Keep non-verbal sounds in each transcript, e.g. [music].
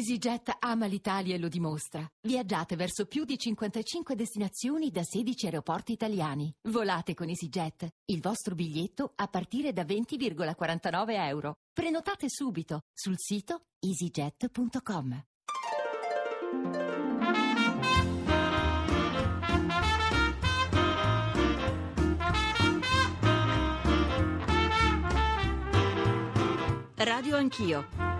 EasyJet ama l'Italia e lo dimostra. Viaggiate verso più di 55 destinazioni da 16 aeroporti italiani. Volate con EasyJet. Il vostro biglietto a partire da 20,49 euro. Prenotate subito sul sito easyjet.com. Radio Anch'io.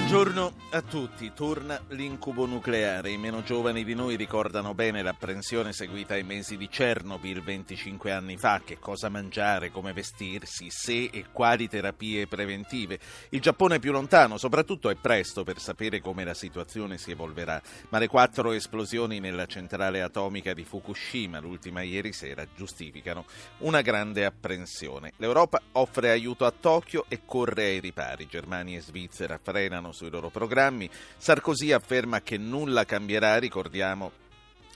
Buongiorno a tutti. Torna l'incubo nucleare. I meno giovani di noi ricordano bene l'apprensione seguita ai mesi di Chernobyl 25 anni fa. Che cosa mangiare, come vestirsi, se e quali terapie preventive. Il Giappone è più lontano, soprattutto è presto per sapere come la situazione si evolverà. Ma le quattro esplosioni nella centrale atomica di Fukushima, l'ultima ieri sera, giustificano una grande apprensione. L'Europa offre aiuto a Tokyo e corre ai ripari. Germania e Svizzera frenano sui loro programmi. Sarkozy afferma che nulla cambierà, ricordiamo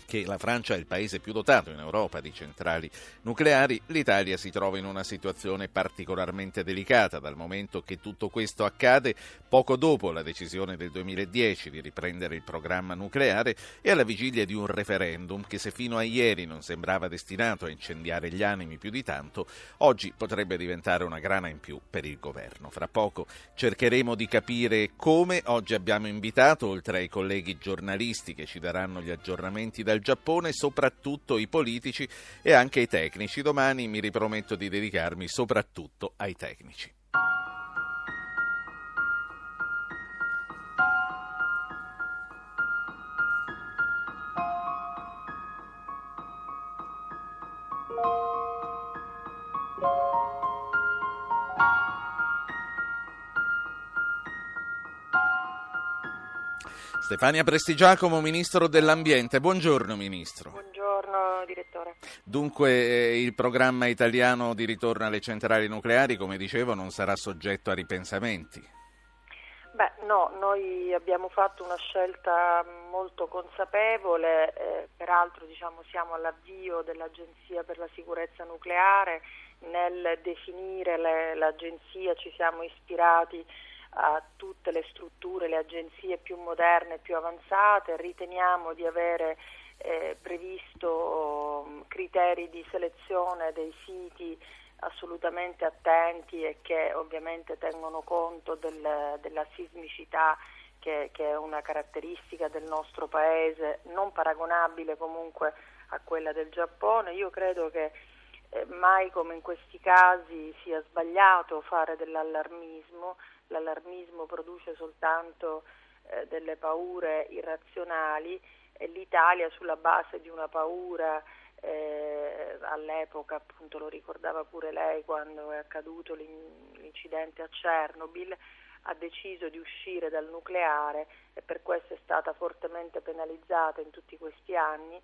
che la Francia è il paese più dotato in Europa di centrali nucleari, l'Italia si trova in una situazione particolarmente delicata dal momento che tutto questo accade poco dopo la decisione del 2010 di riprendere il programma nucleare e alla vigilia di un referendum che se fino a ieri non sembrava destinato a incendiare gli animi più di tanto, oggi potrebbe diventare una grana in più per il governo. Fra poco cercheremo di capire come oggi abbiamo invitato, oltre ai colleghi giornalisti che ci daranno gli aggiornamenti da dal Giappone, soprattutto i politici e anche i tecnici. Domani mi riprometto di dedicarmi soprattutto ai tecnici. Stefania Prestigiacomo, Ministro dell'Ambiente. Buongiorno Ministro. Buongiorno Direttore. Dunque eh, il programma italiano di ritorno alle centrali nucleari, come dicevo, non sarà soggetto a ripensamenti. Beh, no, noi abbiamo fatto una scelta molto consapevole, eh, peraltro diciamo, siamo all'avvio dell'Agenzia per la sicurezza nucleare, nel definire le, l'agenzia ci siamo ispirati a tutte le strutture, le agenzie più moderne più avanzate, riteniamo di avere eh, previsto um, criteri di selezione dei siti assolutamente attenti e che ovviamente tengono conto del, della sismicità che, che, è una caratteristica del nostro paese, non paragonabile comunque a quella del Giappone. Io credo che eh, mai come in questi casi sia sbagliato fare dell'allarmismo, l'allarmismo produce soltanto eh, delle paure irrazionali e l'Italia sulla base di una paura eh, all'epoca, appunto lo ricordava pure lei quando è accaduto l'incidente a Chernobyl, ha deciso di uscire dal nucleare e per questo è stata fortemente penalizzata in tutti questi anni,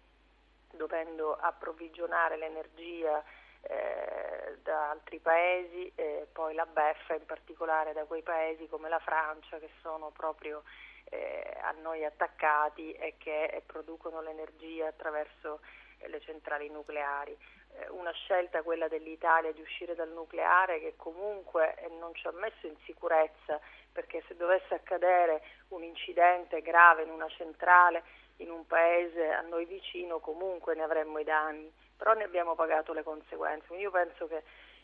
dovendo approvvigionare l'energia eh, da altri paesi e poi la beffa in particolare da quei paesi come la Francia che sono proprio eh, a noi attaccati e che producono l'energia attraverso eh, le centrali nucleari. Eh, una scelta, quella dell'Italia, di uscire dal nucleare che comunque non ci ha messo in sicurezza perché se dovesse accadere un incidente grave in una centrale in un paese a noi vicino comunque ne avremmo i danni, però ne abbiamo pagato le conseguenze. Io penso che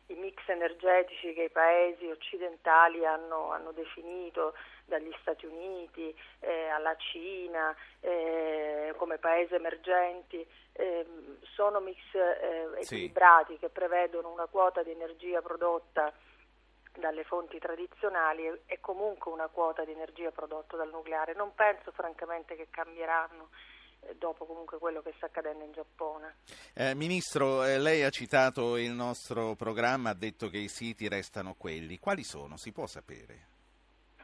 i mix energetici che i paesi occidentali hanno, hanno definito, dagli Stati Uniti eh, alla Cina eh, come paesi emergenti, eh, sono mix eh, equilibrati sì. che prevedono una quota di energia prodotta dalle fonti tradizionali e comunque una quota di energia prodotta dal nucleare. Non penso francamente che cambieranno dopo comunque quello che sta accadendo in Giappone. Eh, Ministro, eh, lei ha citato il nostro programma, ha detto che i siti restano quelli. Quali sono? Si può sapere?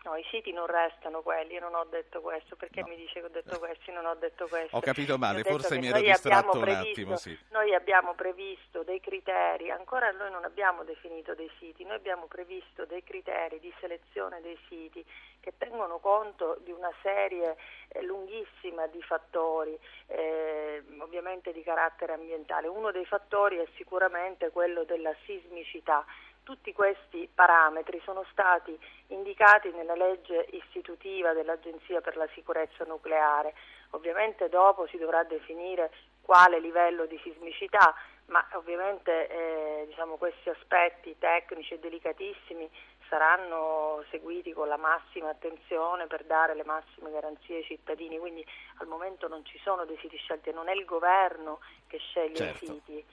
No, i siti non restano quelli, io non ho detto questo, perché no. mi dice che ho detto questo, non ho detto questo. Ho capito male, forse mi ero distratto un previsto, attimo. Sì. Noi abbiamo previsto dei criteri, ancora noi non abbiamo definito dei siti, noi abbiamo previsto dei criteri di selezione dei siti che tengono conto di una serie eh, lunghissima di fattori, eh, ovviamente di carattere ambientale. Uno dei fattori è sicuramente quello della sismicità tutti questi parametri sono stati indicati nella legge istitutiva dell'Agenzia per la sicurezza nucleare. Ovviamente dopo si dovrà definire quale livello di sismicità, ma ovviamente eh, diciamo, questi aspetti tecnici e delicatissimi saranno seguiti con la massima attenzione per dare le massime garanzie ai cittadini, quindi al momento non ci sono dei siti scelti, non è il governo che sceglie certo. i siti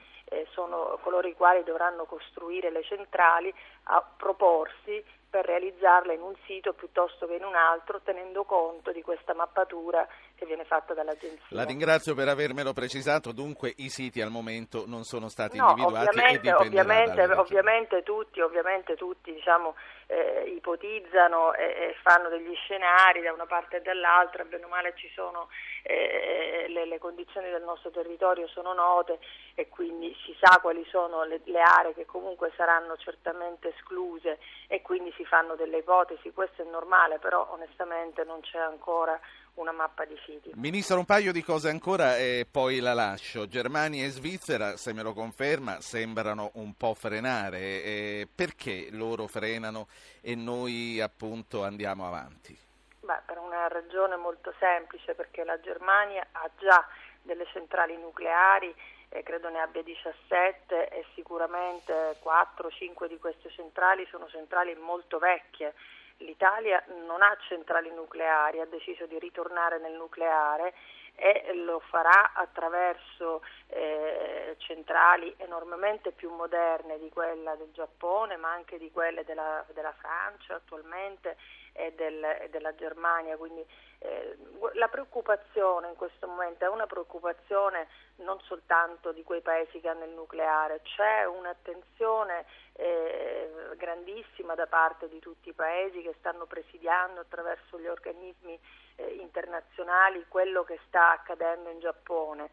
sono coloro i quali dovranno costruire le centrali a proporsi per realizzarle in un sito piuttosto che in un altro, tenendo conto di questa mappatura che viene fatta dall'agenzia. La ringrazio per avermelo precisato, dunque i siti al momento non sono stati no, individuati ovviamente, ovviamente, ovviamente, tutti, ovviamente tutti diciamo, eh, ipotizzano e, e, fanno degli scenari da una parte e dall'altra, bene o male ci sono eh, le, le, condizioni del nostro territorio sono note e quindi si sa quali sono le, le aree che comunque saranno certamente escluse e quindi si fanno delle ipotesi, questo è normale, però onestamente non c'è ancora una mappa di siti. Ministro, un paio di cose ancora e poi la lascio. Germania e Svizzera, se me lo conferma, sembrano un po' frenare. E perché loro frenano e noi appunto andiamo avanti? Beh, per una ragione molto semplice, perché la Germania ha già delle centrali nucleari eh, credo ne abbia 17 e sicuramente 4-5 di queste centrali sono centrali molto vecchie. l'Italia non ha centrali nucleari, ha deciso di ritornare nel nucleare e lo farà attraverso eh, centrali enormemente più moderne di quella del Giappone, ma anche di quelle della, della Francia attualmente e, del, e della Germania. Quindi eh, la preoccupazione in questo momento è una preoccupazione non soltanto di quei paesi che hanno il nucleare, c'è un'attenzione eh, grandissima da parte di tutti i paesi che stanno presidiando attraverso gli organismi eh, internazionali quello che sta accadendo in Giappone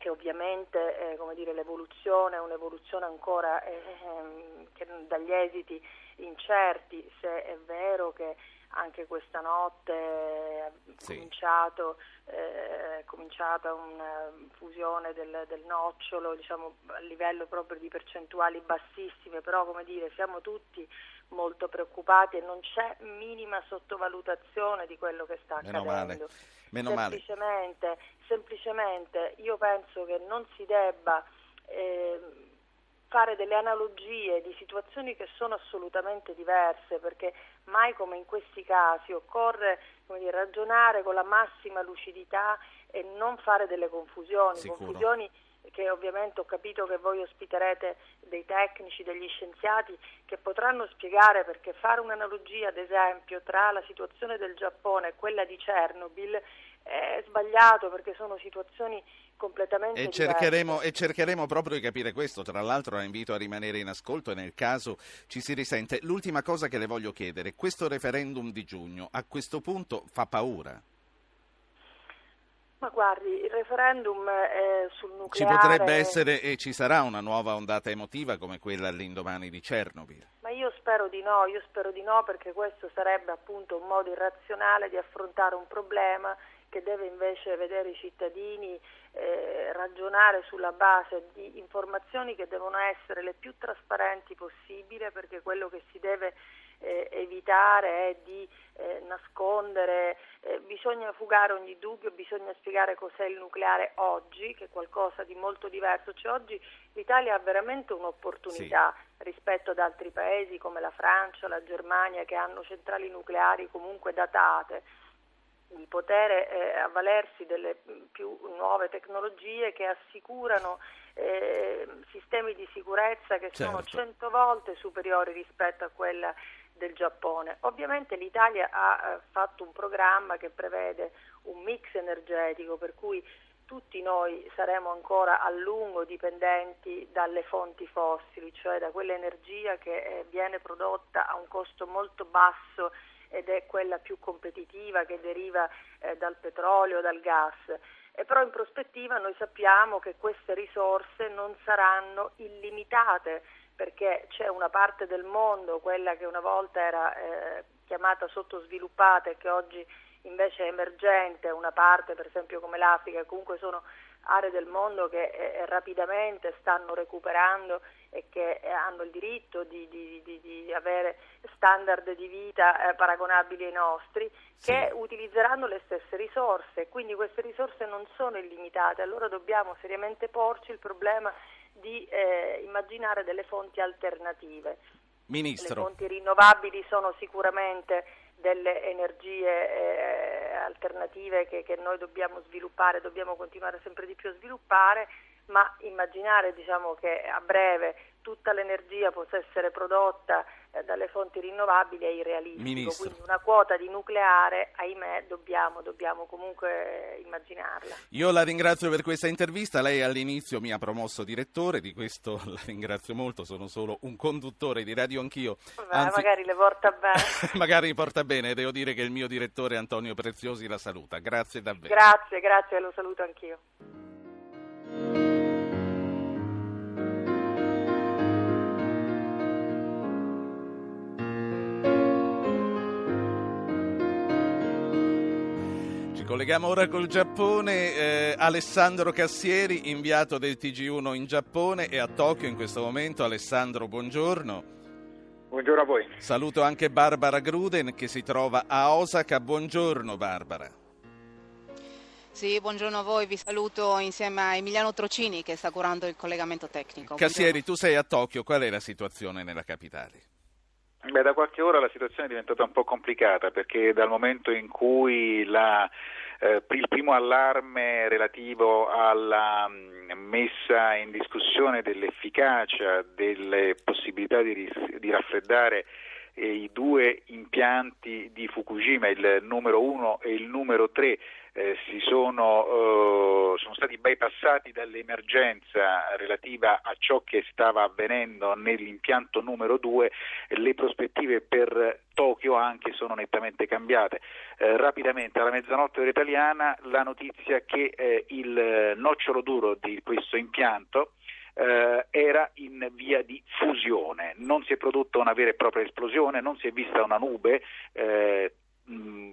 che ovviamente eh, dire, l'evoluzione è un'evoluzione ancora eh, ehm, che, dagli esiti incerti, se è vero che anche questa notte è sì. cominciato, eh, cominciata una fusione del, del nocciolo diciamo, a livello proprio di percentuali bassissime, però come dire siamo tutti molto preoccupati e non c'è minima sottovalutazione di quello che sta Meno accadendo. Male. Meno semplicemente, male. semplicemente io penso che non si debba eh, fare delle analogie di situazioni che sono assolutamente diverse, perché mai come in questi casi occorre dire, ragionare con la massima lucidità e non fare delle confusioni, Sicuro. confusioni che ovviamente ho capito che voi ospiterete dei tecnici, degli scienziati che potranno spiegare perché fare un'analogia ad esempio tra la situazione del Giappone e quella di Chernobyl è sbagliato perché sono situazioni completamente e cercheremo, e cercheremo, proprio di capire questo, tra l'altro la invito a rimanere in ascolto e nel caso ci si risente. L'ultima cosa che le voglio chiedere, questo referendum di giugno a questo punto fa paura? Ma guardi, il referendum eh, sul nucleare... Ci potrebbe essere e ci sarà una nuova ondata emotiva come quella all'indomani di Chernobyl? Ma io spero di no, io spero di no perché questo sarebbe appunto un modo irrazionale di affrontare un problema che deve invece vedere i cittadini eh, ragionare sulla base di informazioni che devono essere le più trasparenti possibile perché quello che si deve eh, evitare è di eh, nascondere, eh, bisogna fugare ogni dubbio, bisogna spiegare cos'è il nucleare oggi, che è qualcosa di molto diverso. Cioè, oggi l'Italia ha veramente un'opportunità sì. rispetto ad altri paesi come la Francia, la Germania, che hanno centrali nucleari comunque datate di poter eh, avvalersi delle più nuove tecnologie che assicurano eh, sistemi di sicurezza che certo. sono cento volte superiori rispetto a quella del Giappone. Ovviamente l'Italia ha eh, fatto un programma che prevede un mix energetico per cui tutti noi saremo ancora a lungo dipendenti dalle fonti fossili, cioè da quell'energia che eh, viene prodotta a un costo molto basso ed è quella più competitiva che deriva eh, dal petrolio, dal gas. E però in prospettiva noi sappiamo che queste risorse non saranno illimitate perché c'è una parte del mondo, quella che una volta era eh, chiamata sottosviluppata e che oggi invece emergente, una parte per esempio come l'Africa, comunque sono aree del mondo che eh, rapidamente stanno recuperando e che eh, hanno il diritto di, di, di, di avere standard di vita eh, paragonabili ai nostri, sì. che utilizzeranno le stesse risorse, quindi queste risorse non sono illimitate, allora dobbiamo seriamente porci il problema di eh, immaginare delle fonti alternative. Ministro. Le fonti rinnovabili sono sicuramente delle energie eh, alternative che, che, noi dobbiamo sviluppare, dobbiamo continuare sempre di più a sviluppare, ma immaginare diciamo, che a breve tutta l'energia possa essere prodotta eh, dalle fonti rinnovabili è irrealistico, Ministro. quindi una quota di nucleare, ahimè, dobbiamo, dobbiamo comunque immaginarla. Io la ringrazio per questa intervista, lei all'inizio mi ha promosso direttore, di questo [laughs] la ringrazio molto, sono solo un conduttore di Radio Anch'io. Beh, Anzi, magari le porta bene. [laughs] magari porta bene, devo dire che il mio direttore Antonio Preziosi la saluta, grazie davvero. Grazie, grazie, lo saluto anch'io. Colleghiamo ora col Giappone. Eh, Alessandro Cassieri, inviato del TG1 in Giappone e a Tokyo in questo momento. Alessandro, buongiorno. Buongiorno a voi. Saluto anche Barbara Gruden che si trova a Osaka. Buongiorno Barbara. Sì, buongiorno a voi, vi saluto insieme a Emiliano Trocini che sta curando il collegamento tecnico. Cassieri, buongiorno. tu sei a Tokyo, qual è la situazione nella capitale? Beh, da qualche ora la situazione è diventata un po' complicata perché dal momento in cui la, eh, il primo allarme relativo alla mm, messa in discussione dell'efficacia delle possibilità di, di raffreddare eh, i due impianti di Fukushima, il numero 1 e il numero 3, eh, sono, eh, sono, stati bypassati dall'emergenza relativa a ciò che stava avvenendo nell'impianto numero 2, le prospettive per Tokyo anche sono nettamente cambiate. Eh, rapidamente, alla mezzanotte ora italiana, la notizia che eh, il nocciolo duro di questo impianto eh, era in via di fusione, non si è prodotta una vera e propria esplosione, non si è vista una nube eh,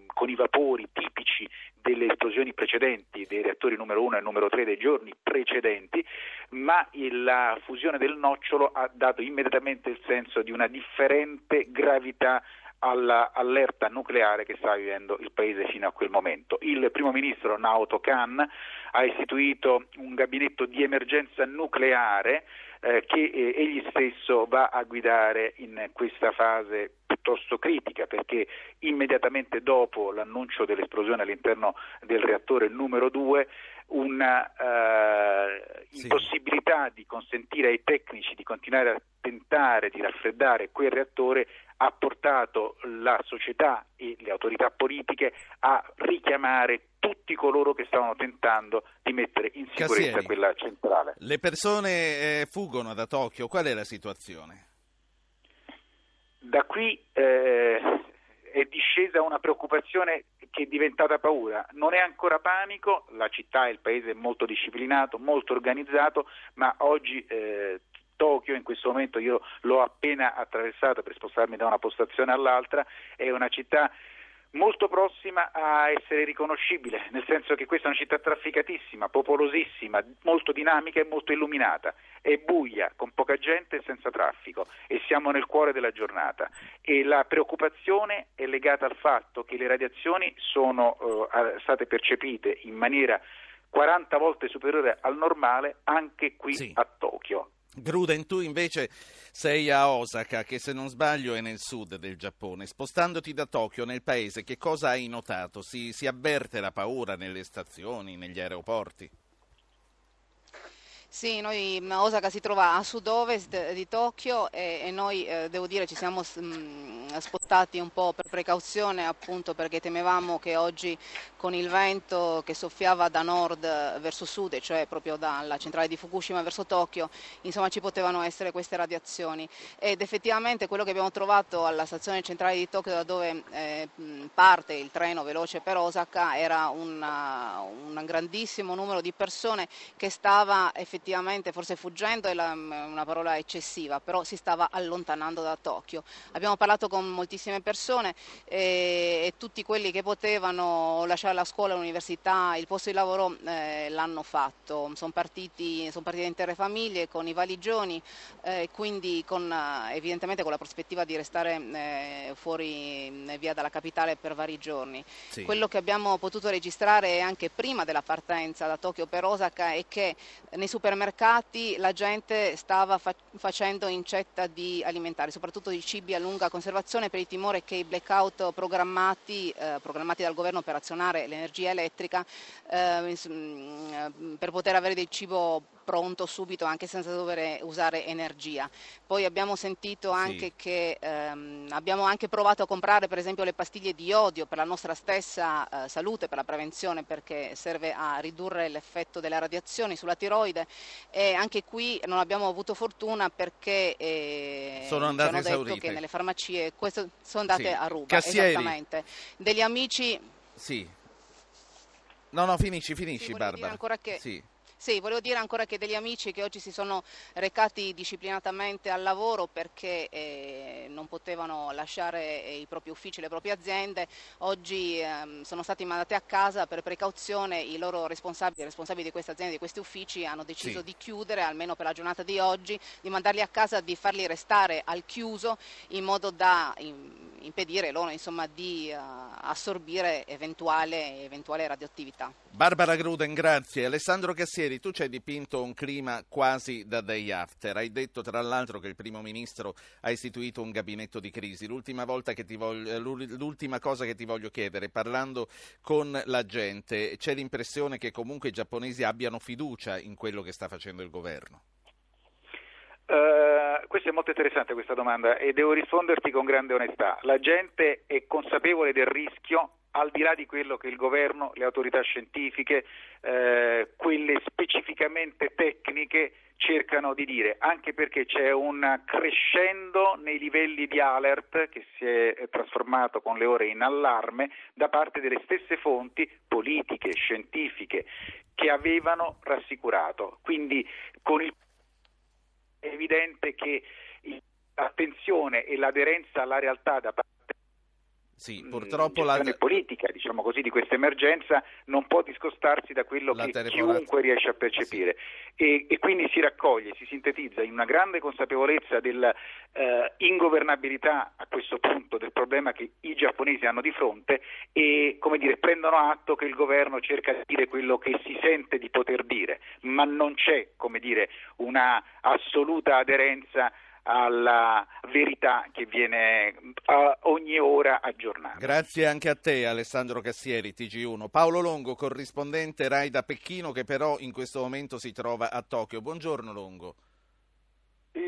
con i vapori tipici delle esplosioni precedenti dei reattori numero 1 e numero 3 dei giorni precedenti, ma la fusione del nocciolo ha dato immediatamente il senso di una differente gravità all'allerta nucleare che sta vivendo il paese fino a quel momento. Il primo ministro Naoto Kan ha istituito un gabinetto di emergenza nucleare eh, che eh, egli stesso va a guidare in questa fase piuttosto critica perché immediatamente dopo l'annuncio dell'esplosione all'interno del reattore numero 2 una eh, impossibilità di consentire ai tecnici di continuare a tentare di raffreddare quel reattore ha portato la società e le autorità politiche a richiamare tutti coloro che stavano tentando di mettere in sicurezza Cassieri, quella centrale. Le persone eh, fuggono da Tokyo, qual è la situazione? Da qui eh, è discesa una preoccupazione che è diventata paura. Non è ancora panico, la città e il paese è molto disciplinato, molto organizzato, ma oggi eh, Tokyo, in questo momento io l'ho appena attraversata per spostarmi da una postazione all'altra, è una città molto prossima a essere riconoscibile, nel senso che questa è una città trafficatissima, popolosissima, molto dinamica e molto illuminata, è buia, con poca gente e senza traffico e siamo nel cuore della giornata e la preoccupazione è legata al fatto che le radiazioni sono eh, state percepite in maniera 40 volte superiore al normale anche qui sì. a Tokyo. Gruden, tu invece sei a Osaka, che se non sbaglio è nel sud del Giappone. Spostandoti da Tokyo nel paese, che cosa hai notato? Si, si avverte la paura nelle stazioni, negli aeroporti? Sì, noi Osaka si trova a sud-ovest di Tokyo e, e noi eh, devo dire ci siamo mh, mm, spostati un po' per precauzione appunto perché temevamo che oggi con il vento che soffiava da nord verso sud, cioè proprio dalla centrale di Fukushima verso Tokyo, insomma ci potevano essere queste radiazioni ed effettivamente quello che abbiamo trovato alla stazione centrale di Tokyo da dove eh, parte il treno veloce per Osaka era una, un grandissimo numero di persone che stava effettivamente forse fuggendo è la, una parola eccessiva, però si stava allontanando da Tokyo. Abbiamo parlato con moltissime persone e, e tutti quelli che potevano lasciare la scuola, l'università, il posto di lavoro eh, l'hanno fatto. Sono, partiti, sono partite intere famiglie con i valigioni, eh, quindi con, evidentemente con la prospettiva di restare eh, fuori eh, via dalla capitale per vari giorni. Sì. Quello che abbiamo potuto registrare anche prima della partenza da Tokyo per Osaka è che nei supermercati supermercati la gente stava fa- facendo incetta di alimentari, soprattutto di cibi a lunga conservazione per il timore che i blackout programmati, eh, programmati dal governo per azionare l'energia elettrica eh, mm, per poter avere del cibo pronto subito anche senza dover usare energia. Poi abbiamo sentito anche sì. che ehm, abbiamo anche provato a comprare per esempio le pastiglie di iodio per la nostra stessa eh, salute, per la prevenzione perché serve a ridurre l'effetto delle radiazioni sulla tiroide e anche qui non abbiamo avuto fortuna perché eh, sono andate hanno detto che nelle farmacie queste sono andate sì. a ruba. Cassieri. Esattamente. Degli amici Sì. No, no, finisci, finisci sì, Barbara. ancora che sì. Sì, volevo dire ancora che degli amici che oggi si sono recati disciplinatamente al lavoro perché eh, non potevano lasciare eh, i propri uffici, le proprie aziende, oggi eh, sono stati mandati a casa per precauzione, i loro responsabili, i responsabili di queste aziende, di questi uffici hanno deciso sì. di chiudere, almeno per la giornata di oggi, di mandarli a casa, di farli restare al chiuso in modo da impedire loro insomma, di uh, assorbire eventuale, eventuale radioattività. Barbara Gruden, grazie. Alessandro Cassieri, tu ci hai dipinto un clima quasi da day after. Hai detto tra l'altro che il primo ministro ha istituito un gabinetto di crisi. L'ultima, voglio, l'ultima cosa che ti voglio chiedere, parlando con la gente, c'è l'impressione che comunque i giapponesi abbiano fiducia in quello che sta facendo il governo? Uh, questa è molto interessante questa domanda e devo risponderti con grande onestà. La gente è consapevole del rischio al di là di quello che il governo, le autorità scientifiche, eh, quelle specificamente tecniche cercano di dire, anche perché c'è un crescendo nei livelli di alert che si è trasformato con le ore in allarme da parte delle stesse fonti politiche, scientifiche che avevano rassicurato. Quindi con il è evidente che l'attenzione e l'aderenza alla realtà da parte sì, mm, purtroppo la politica diciamo così, di questa emergenza non può discostarsi da quello la che telefonata... chiunque riesce a percepire sì. e, e, quindi si raccoglie, si sintetizza in una grande consapevolezza dell'ingovernabilità eh, a questo punto del problema che i giapponesi hanno di fronte e come dire, prendono atto che il governo cerca di dire quello che si sente di poter dire, ma non c'è come dire, una assoluta aderenza alla verità che viene ogni ora aggiornata. Grazie anche a te Alessandro Cassieri, TG1. Paolo Longo, corrispondente RAI da Pechino che però in questo momento si trova a Tokyo. Buongiorno Longo.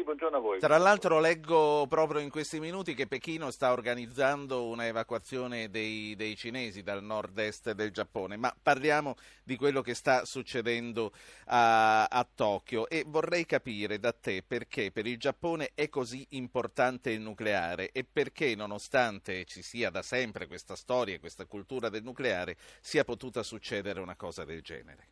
Buongiorno a voi. Tra l'altro leggo proprio in questi minuti che Pechino sta organizzando una evacuazione dei, dei, cinesi dal nord-est del Giappone, ma parliamo di quello che sta succedendo a, a Tokyo e vorrei capire da te perché per il Giappone è così importante il nucleare e perché nonostante ci sia da sempre questa storia e questa cultura del nucleare sia potuta succedere una cosa del genere.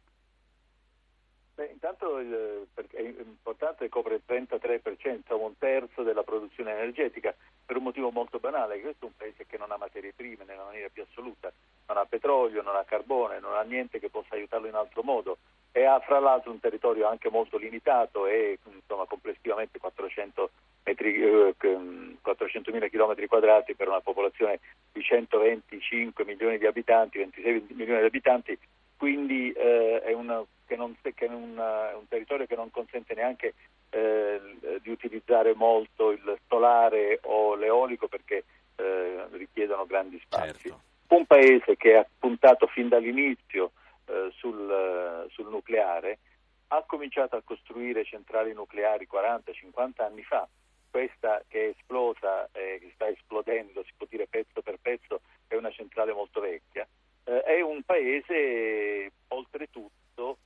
Intanto il, è importante copre il 33%, un terzo della produzione energetica, per un motivo molto banale, questo è un paese che non ha materie prime nella maniera più assoluta, non ha petrolio, non ha carbone, non ha niente che possa aiutarlo in altro modo. E ha fra l'altro un territorio anche molto limitato e insomma, complessivamente 400 metri, eh, 400.000 km quadrati per una popolazione di 125 milioni di abitanti, 26 milioni di abitanti, quindi eh, è una che, non, che è, un, un, territorio che non consente neanche eh, di utilizzare molto il solare o l'eolico perché eh, richiedono grandi spazi. Certo. Un paese che ha puntato fin dall'inizio eh, sul, sul, nucleare ha cominciato a costruire centrali nucleari 40-50 anni fa. Questa che è esplosa, eh, che sta esplodendo, si può dire pezzo per pezzo, è una centrale molto vecchia. Eh, è un paese oltretutto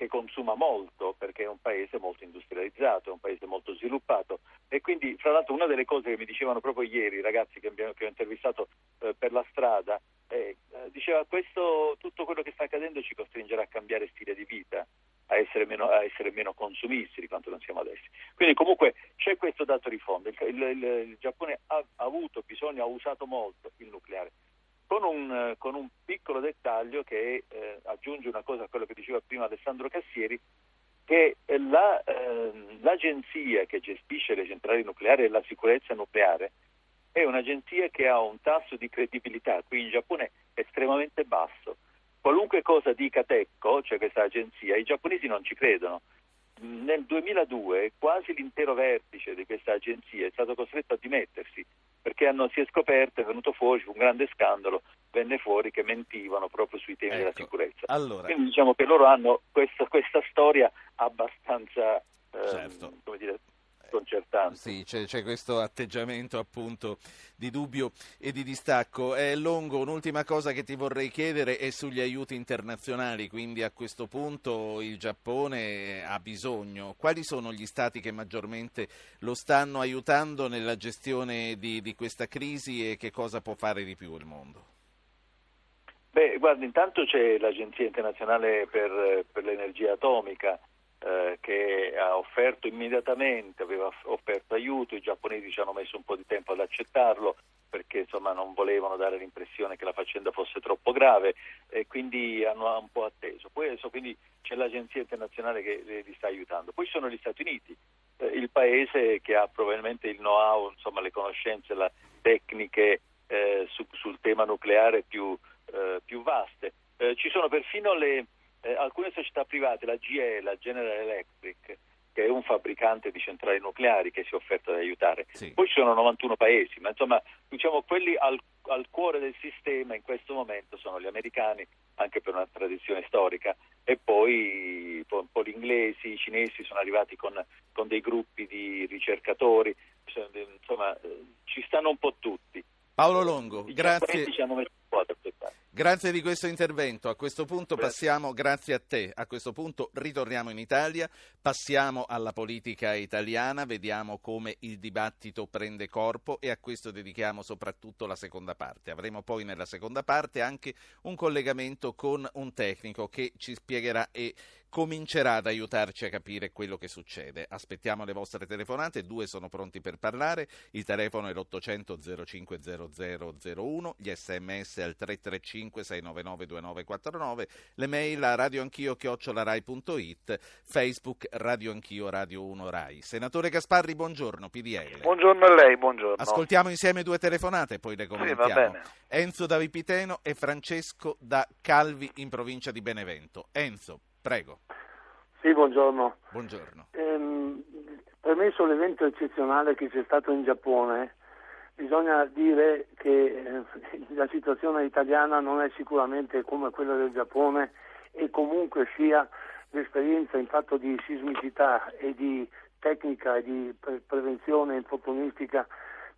che consuma molto perché è un paese molto industrializzato, è un paese molto sviluppato. E quindi fra l'altro una delle cose che mi dicevano proprio ieri i ragazzi che, abbiamo, che ho intervistato eh, per la strada eh, diceva questo tutto quello che sta accadendo ci costringerà a cambiare stile di vita a essere, meno, a essere meno, consumisti di quanto non siamo adesso. Quindi comunque c'è questo dato di fondo, il, il, il, Giappone ha, ha, avuto bisogno, ha usato molto il nucleare, con un, con un piccolo dettaglio che eh, aggiunge una cosa a quello che diceva prima Alessandro Cassieri, che la, eh, l'agenzia che gestisce le centrali nucleari e la sicurezza nucleare è un'agenzia che ha un tasso di credibilità qui in Giappone estremamente basso qualunque cosa dica Tecco, cioè questa agenzia, i giapponesi non ci credono. Nel 2002 quasi l'intero vertice di questa agenzia è stato costretto a dimettersi perché hanno, si è scoperto, è venuto fuori, un grande scandalo, venne fuori che mentivano proprio sui temi ecco, della sicurezza. Allora... Quindi diciamo che loro hanno questa, questa storia abbastanza ehm, certo. come dire, sconcertante. Sì, c'è, c'è, questo atteggiamento appunto di dubbio e di distacco. È Longo, un'ultima cosa che ti vorrei chiedere è sugli aiuti internazionali, quindi a questo punto il Giappone ha bisogno. Quali sono gli stati che maggiormente lo stanno aiutando nella gestione di, di questa crisi e che cosa può fare di più il mondo? Beh, guarda, intanto c'è l'Agenzia internazionale per, per l'energia atomica eh, che ha offerto immediatamente, aveva offerto aiuto, i giapponesi ci hanno messo un po' di tempo ad accettarlo perché insomma, non volevano dare l'impressione che la faccenda fosse troppo grave e quindi hanno un po' atteso. Poi adesso quindi c'è l'agenzia internazionale che li sta aiutando. Poi sono gli Stati Uniti, eh, il paese che ha probabilmente il know-how, insomma, le conoscenze, le tecniche eh, su, sul tema nucleare più, eh, più vaste. Eh, ci sono perfino le, eh, alcune società private, la GE, la General Electric, che è un fabbricante di centrali nucleari che si è offerto ad aiutare. Sì. Poi ci sono 91 paesi, ma insomma diciamo quelli al, al, cuore del sistema in questo momento sono gli americani, anche per una tradizione storica, e poi un po' gli inglesi, i cinesi sono arrivati con, con dei gruppi di ricercatori, insomma eh, ci stanno un po' tutti. Paolo Longo, I grazie. Grazie di questo intervento. A questo punto passiamo, grazie a te, a questo punto ritorniamo in Italia, passiamo alla politica italiana, vediamo come il dibattito prende corpo e a questo dedichiamo soprattutto la seconda parte. Avremo poi nella seconda parte anche un collegamento con un tecnico che ci spiegherà e comincerà ad aiutarci a capire quello che succede. Aspettiamo le vostre telefonate, due sono pronti per parlare, il telefono è l'800 050001, gli sms al 335 699 2949, le mail a radioanchio chiocciolarai.it, Facebook Radio Anch'io Radio 1 Rai. Senatore Gasparri, buongiorno, PDL. Buongiorno a lei, buongiorno. Ascoltiamo insieme due telefonate, poi le commentiamo. Sì. Enzo da Vipiteno e Francesco da Calvi in provincia di Benevento. Enzo, Prego. Sì, buongiorno. Buongiorno. Ehm, premesso l'evento eccezionale che c'è stato in Giappone, bisogna dire che eh, la situazione italiana non è sicuramente come quella del Giappone e comunque sia l'esperienza in fatto di sismicità e di tecnica e di pre- prevenzione infortunistica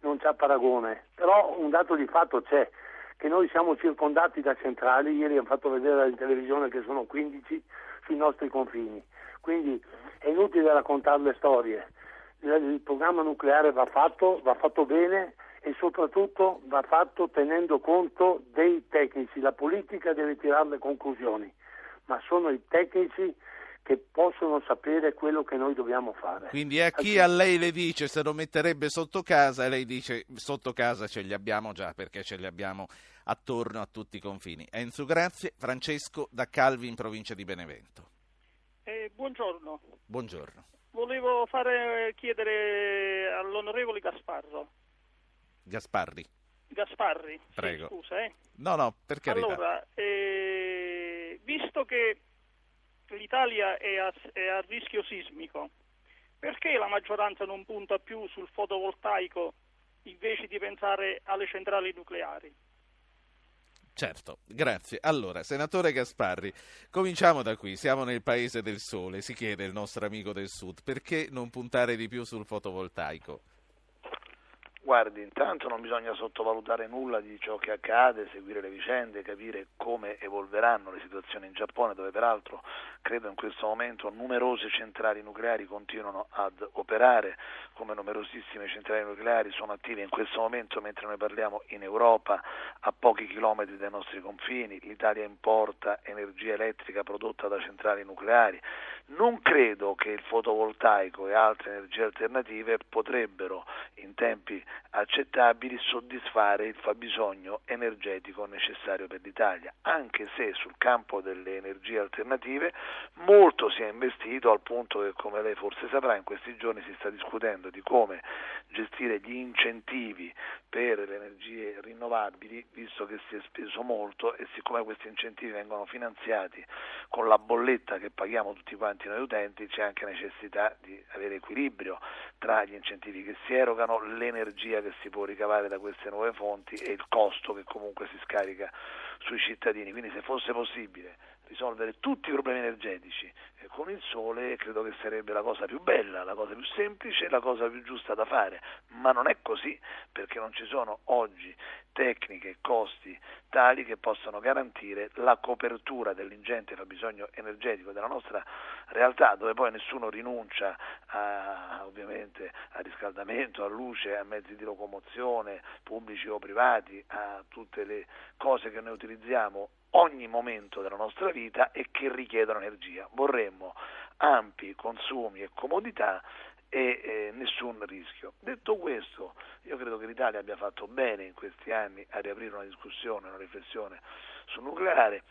non c'ha paragone. Però un dato di fatto c'è, che noi siamo circondati da centrali, ieri hanno fatto vedere in televisione che sono 15 sui nostri confini. Quindi è inutile raccontare le storie. Il programma nucleare va fatto, va fatto bene e soprattutto va fatto tenendo conto dei tecnici. La politica deve tirare le conclusioni, ma sono i tecnici che possono sapere quello che noi dobbiamo fare. Quindi a chi a lei le dice se lo metterebbe sotto casa, lei dice sotto casa ce li abbiamo già perché ce li abbiamo attorno a tutti i confini. Enzo Grazie, Francesco da Calvi in provincia di Benevento. Eh, buongiorno. Buongiorno. Volevo fare, chiedere all'onorevole Gasparro. Gasparri. Gasparri, Prego. Sì, scusa. Eh. No, no, per carità. Allora, eh, visto l'Italia è a, è a rischio sismico, perché la maggioranza non punta più sul fotovoltaico invece di pensare alle centrali nucleari? Certo, grazie. Allora, senatore Gasparri, cominciamo da qui. Siamo nel paese del sole, si chiede il nostro amico del sud, perché non puntare di più sul fotovoltaico? Guardi, intanto non bisogna sottovalutare nulla di ciò che accade, seguire le vicende, capire come evolveranno le situazioni in Giappone, dove peraltro credo in questo momento numerose centrali nucleari continuano ad operare, come numerosissime centrali nucleari sono attive in questo momento mentre noi parliamo in Europa, a pochi chilometri dai nostri confini, l'Italia importa energia elettrica prodotta da centrali nucleari. Non credo che il fotovoltaico e altre energie alternative potrebbero in tempi accettabili soddisfare il fabbisogno energetico necessario per l'Italia, anche se sul campo delle energie alternative molto si è investito al punto che, come lei forse saprà, in questi giorni si sta discutendo di come gestire gli incentivi per le energie rinnovabili, visto che si è speso molto e siccome questi incentivi vengono finanziati con la bolletta che paghiamo tutti quanti noi utenti, c'è anche necessità di avere equilibrio tra gli incentivi che si erogano, l'energia che si può ricavare da queste nuove fonti e il costo che comunque si scarica sui cittadini. Quindi se fosse possibile risolvere tutti i problemi energetici con il sole credo che sarebbe la cosa più bella, la cosa più semplice, la cosa più giusta da fare, ma non è così perché non ci sono oggi tecniche e costi tali che possano garantire la copertura dell'ingente fabbisogno energetico della nostra realtà, dove poi nessuno rinuncia a, ovviamente a riscaldamento, a luce, a mezzi di locomozione, pubblici o privati, a tutte le cose che noi utilizziamo ogni momento della nostra vita e che richiedono energia. Vorremmo ampi consumi e comodità e eh, nessun rischio. Detto questo, io credo che l'Italia abbia fatto bene in questi anni a riaprire una discussione, una riflessione sul nucleare.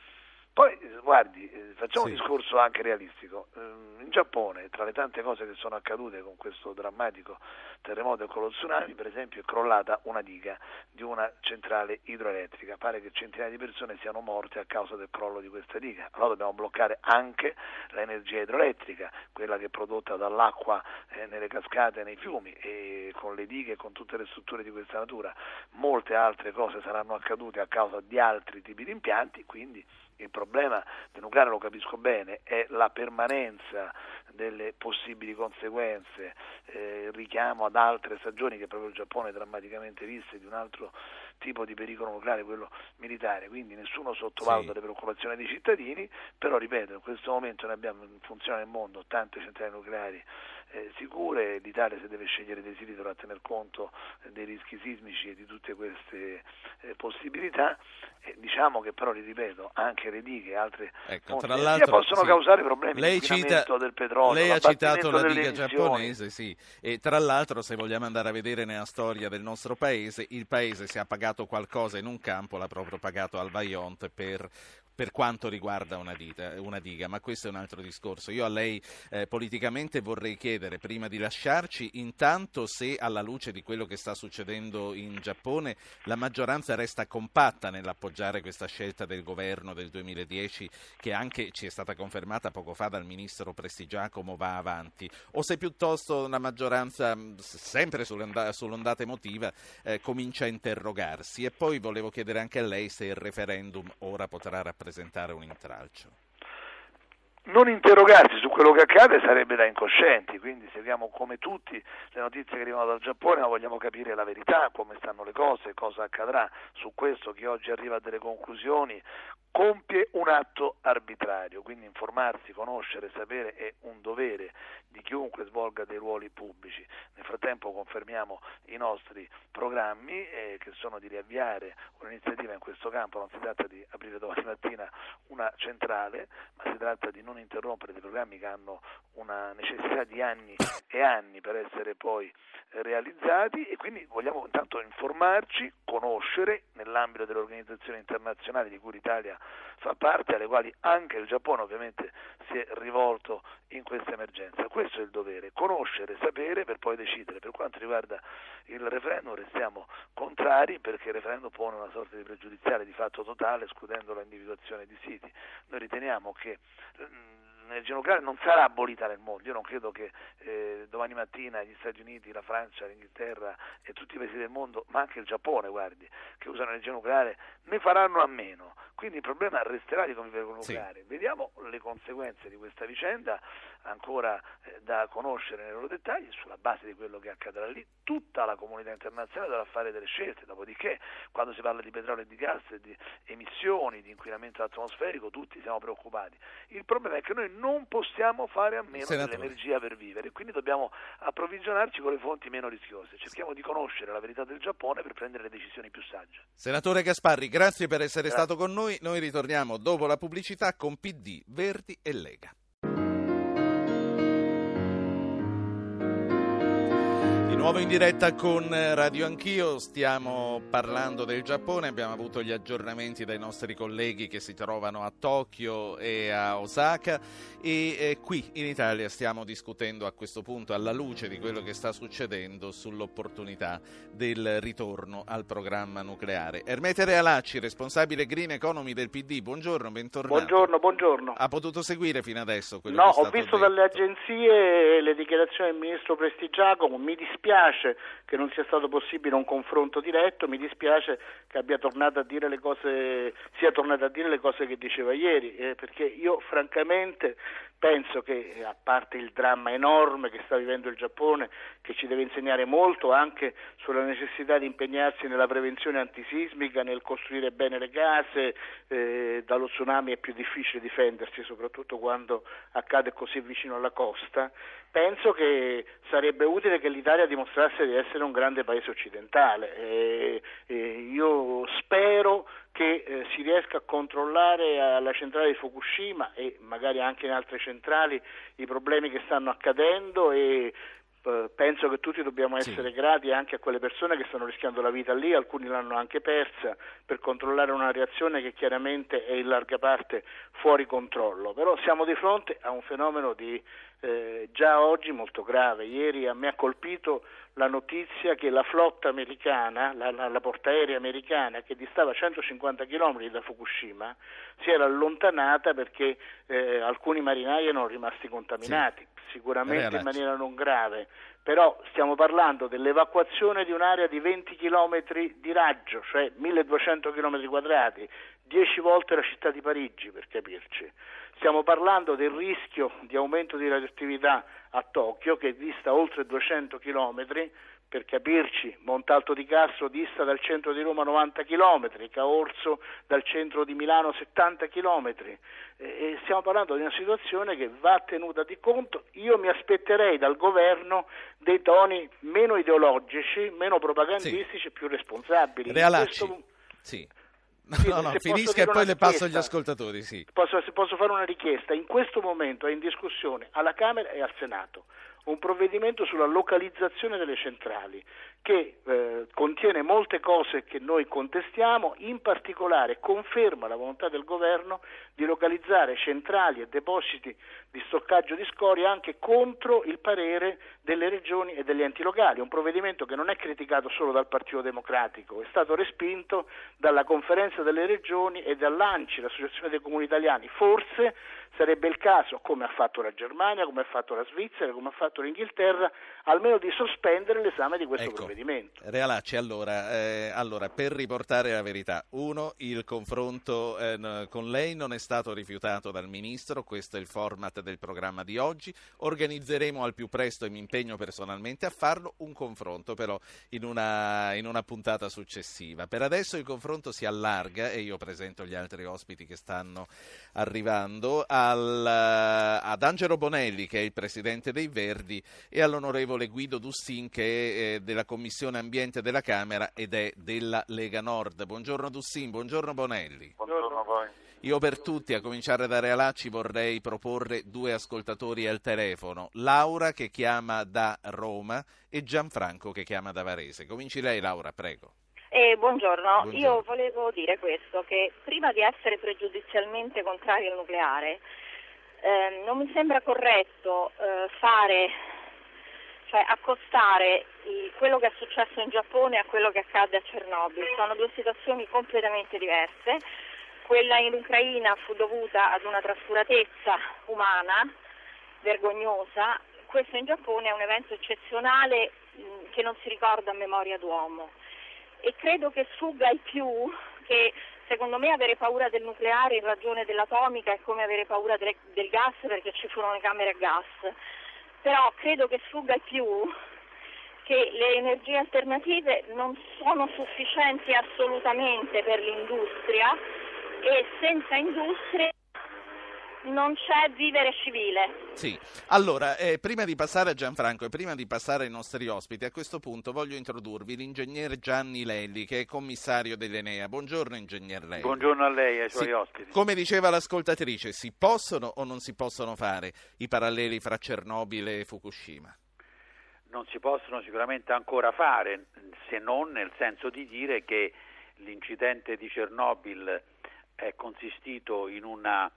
Poi, guardi, eh, facciamo sì. un discorso anche realistico. Ehm, in Giappone, tra le tante cose che sono accadute con questo drammatico terremoto e con lo tsunami, per esempio, è crollata una diga di una centrale idroelettrica. Pare che centinaia di persone siano morte a causa del crollo di questa diga. Allora dobbiamo bloccare anche l'energia idroelettrica, quella che è prodotta dall'acqua eh, nelle cascate nei fiumi e con le dighe e con tutte le strutture di questa natura. Molte altre cose saranno accadute a causa di altri tipi di impianti, quindi il problema del nucleare lo capisco bene, è la permanenza delle possibili conseguenze, eh, richiamo ad altre stagioni che proprio il Giappone drammaticamente viste di un altro tipo di pericolo nucleare, quello militare, quindi nessuno sottovaluta sì. le preoccupazioni dei cittadini, però ripeto, in questo momento noi abbiamo in funzione nel mondo tante centrali nucleari eh, sicure, l'Italia se deve scegliere dei siti dovrà tener conto dei rischi sismici e di tutte queste eh, possibilità, eh, diciamo che però, ripeto, anche le dighe e altre ecco, fonti possono sì. causare problemi lei cita, del petrolio, lei ha citato la diga giapponese, sì, e tra l'altro se vogliamo andare a vedere nella storia del nostro paese, il paese se ha pagato qualcosa in un campo l'ha proprio pagato al Vaillant per per quanto riguarda una, dita, una, diga, ma questo è un altro discorso. Io a lei eh, politicamente vorrei chiedere, prima di lasciarci, intanto se alla luce di quello che sta succedendo in Giappone la maggioranza resta compatta nell'appoggiare questa scelta del governo del 2010 che anche ci è stata confermata poco fa dal ministro Prestigiacomo va avanti, o se piuttosto la maggioranza, sempre sull'ondata emotiva, eh, comincia a interrogarsi. E poi volevo chiedere anche a lei se il referendum ora potrà rappresentare rappresentare un intralcio? Non interrogarsi su quello che accade sarebbe da incoscienti, quindi seguiamo come tutti le notizie che arrivano dal Giappone, ma vogliamo capire la verità, come stanno le cose, cosa accadrà. Su questo chi oggi arriva a delle conclusioni compie un atto arbitrario, quindi informarsi, conoscere, sapere è un dovere di chiunque svolga dei ruoli pubblici. Nel frattempo confermiamo i nostri programmi eh, che sono di riavviare un'iniziativa in questo campo, non si tratta di aprire domani mattina una centrale, ma si tratta di non interrompere dei programmi che hanno una necessità di anni e anni per essere poi realizzati e quindi vogliamo intanto informarci, conoscere nell'ambito delle organizzazioni internazionali di cui l'Italia fa parte, alle quali anche il Giappone ovviamente si è rivolto in questa emergenza. Questo è il dovere, conoscere, sapere per poi decidere. Per quanto riguarda il referendum restiamo contrari perché il referendum pone una sorta di pregiudiziale di fatto totale escludendo l'individuazione di siti. Noi riteniamo che l'energia nucleare non sarà abolita nel mondo. Io non credo che eh, domani mattina gli Stati Uniti, la Francia, l'Inghilterra e tutti i paesi del mondo, ma anche il Giappone, guardi, che usano l'energia nucleare, ne faranno a meno. Quindi il problema resterà di convivere con il nucleare. Sì. Vediamo le conseguenze di questa vicenda ancora eh, da conoscere nei loro dettagli sulla base di quello che accadrà lì. Tutta la comunità internazionale dovrà fare delle scelte, dopodiché quando si parla di petrolio e di gas, di emissioni, di inquinamento atmosferico, tutti siamo preoccupati. Il problema è che noi non possiamo fare a meno Senatore. dell'energia per vivere, quindi dobbiamo approvvigionarci con le fonti meno rischiose. Cerchiamo di conoscere la verità del Giappone per prendere le decisioni più sagge. Senatore Gasparri, grazie per essere grazie. stato con noi noi, noi ritorniamo dopo la pubblicità con PD, Verdi e Lega. Nuovo in diretta con Radio Anch'io, stiamo parlando del Giappone, abbiamo avuto gli aggiornamenti dai nostri colleghi che si trovano a Tokyo e a Osaka e eh, qui in Italia stiamo discutendo a questo punto alla luce di quello che sta succedendo sull'opportunità del ritorno al programma nucleare. Ermete Realacci, responsabile Green Economy del PD, buongiorno, bentornato. Buongiorno, buongiorno. Ha potuto seguire fino adesso quello no, che è stato ho visto detto? dalle agenzie le dichiarazioni del ministro Prestigiacomo, mi dispiace dispiace che non sia stato possibile un confronto diretto, mi dispiace che tornato cose, sia tornato a dire le cose che diceva ieri, eh, perché io francamente penso che a parte il dramma enorme che sta vivendo il Giappone, che ci deve insegnare molto anche sulla necessità di impegnarsi nella prevenzione antisismica, nel costruire bene le case, eh, dallo tsunami è più difficile difendersi, soprattutto quando accade così vicino alla costa, penso che sarebbe utile che l'Italia dimostrasse di essere un grande paese occidentale. E, e io spero che eh, si riesca a controllare alla centrale di Fukushima e magari anche in altre centrali i problemi che stanno accadendo e eh, penso che tutti dobbiamo essere sì. grati anche a quelle persone che stanno rischiando la vita lì, alcuni l'hanno anche persa per controllare una reazione che chiaramente è in larga parte fuori controllo, però siamo di fronte a un fenomeno di eh, già oggi molto grave. Ieri a me ha colpito la notizia che la flotta americana, la, la, la portaerei americana che distava 150 km da Fukushima, si era allontanata perché eh, alcuni marinai erano rimasti contaminati, sì. sicuramente in maniera non grave, però stiamo parlando dell'evacuazione di un'area di 20 km di raggio, cioè 1200 km quadrati, 10 volte la città di Parigi per capirci. Stiamo parlando del rischio di aumento di radioattività a Tokyo che dista oltre 200 km, per capirci, Montalto di Castro dista dal centro di Roma 90 km, Caorso dal centro di Milano 70 km e stiamo parlando di una situazione che va tenuta di conto. Io mi aspetterei dal governo dei toni meno ideologici, meno propagandistici sì. e più responsabili. Realacci. Questo... Sì. No, no, finisca e poi le passo agli ascoltatori. Sì. Posso, posso fare una richiesta? In questo momento è in discussione alla Camera e al Senato un provvedimento sulla localizzazione delle centrali che eh, contiene molte cose che noi contestiamo, in particolare conferma la volontà del governo di localizzare centrali e depositi di stoccaggio di scorie anche contro il parere delle regioni e degli enti locali, un provvedimento che non è criticato solo dal Partito Democratico, è stato respinto dalla conferenza delle regioni e dall'ANCI, l'Associazione dei Comuni Italiani. Forse sarebbe il caso, come ha fatto la Germania, come ha fatto la Svizzera, come ha fatto l'Inghilterra, almeno di sospendere l'esame di questo ecco, provvedimento. Realacci, allora, eh, allora, per riportare la verità, uno, il confronto eh, con lei non è stato rifiutato dal Ministro, questo è il format del programma di oggi, organizzeremo al più presto e mi impegno personalmente a farlo, un confronto però in una, in una puntata successiva. Per adesso il confronto si allarga e io presento gli altri ospiti che stanno arrivando al, ad Angelo Bonelli che è il Presidente dei Verdi e all'onorevole Guido Dussin che è eh, della Commissione Ambiente della Camera ed è della Lega Nord. Buongiorno Dussin, buongiorno Bonelli. Buongiorno a voi. Io per tutti, a cominciare da Realacci, vorrei proporre due ascoltatori al telefono. Laura che chiama da Roma e Gianfranco che chiama da Varese. Cominci lei Laura, prego. Eh, buongiorno. buongiorno. io volevo dire questo, che prima di essere pregiudizialmente contrari al nucleare, eh, non mi sembra corretto eh, fare, cioè accostare il, quello che è successo in Giappone a quello che accade a Chernobyl. Sono due situazioni completamente diverse quella in Ucraina fu dovuta ad una trascuratezza umana vergognosa, questo in Giappone è un evento eccezionale mh, che non si ricorda a memoria d'uomo e credo che sfugga ai più che secondo me avere paura del nucleare in ragione dell'atomica è come avere paura del, del gas perché ci furono le camere a gas, però credo che sfugga ai più che le energie alternative non sono sufficienti assolutamente per l'industria e senza industria non c'è vivere civile. Sì, allora, eh, prima di passare a Gianfranco e prima di passare ai nostri ospiti, a questo punto voglio introdurvi l'ingegnere Gianni Lelli, che è commissario dell'Enea. Buongiorno, ingegner Lelli. Buongiorno a lei e ai suoi sì, ospiti. Come diceva l'ascoltatrice, si possono o non si possono fare i paralleli fra Cernobile e Fukushima? Non si possono sicuramente ancora fare, se non nel senso di dire che l'incidente di Chernobyl è consistito in una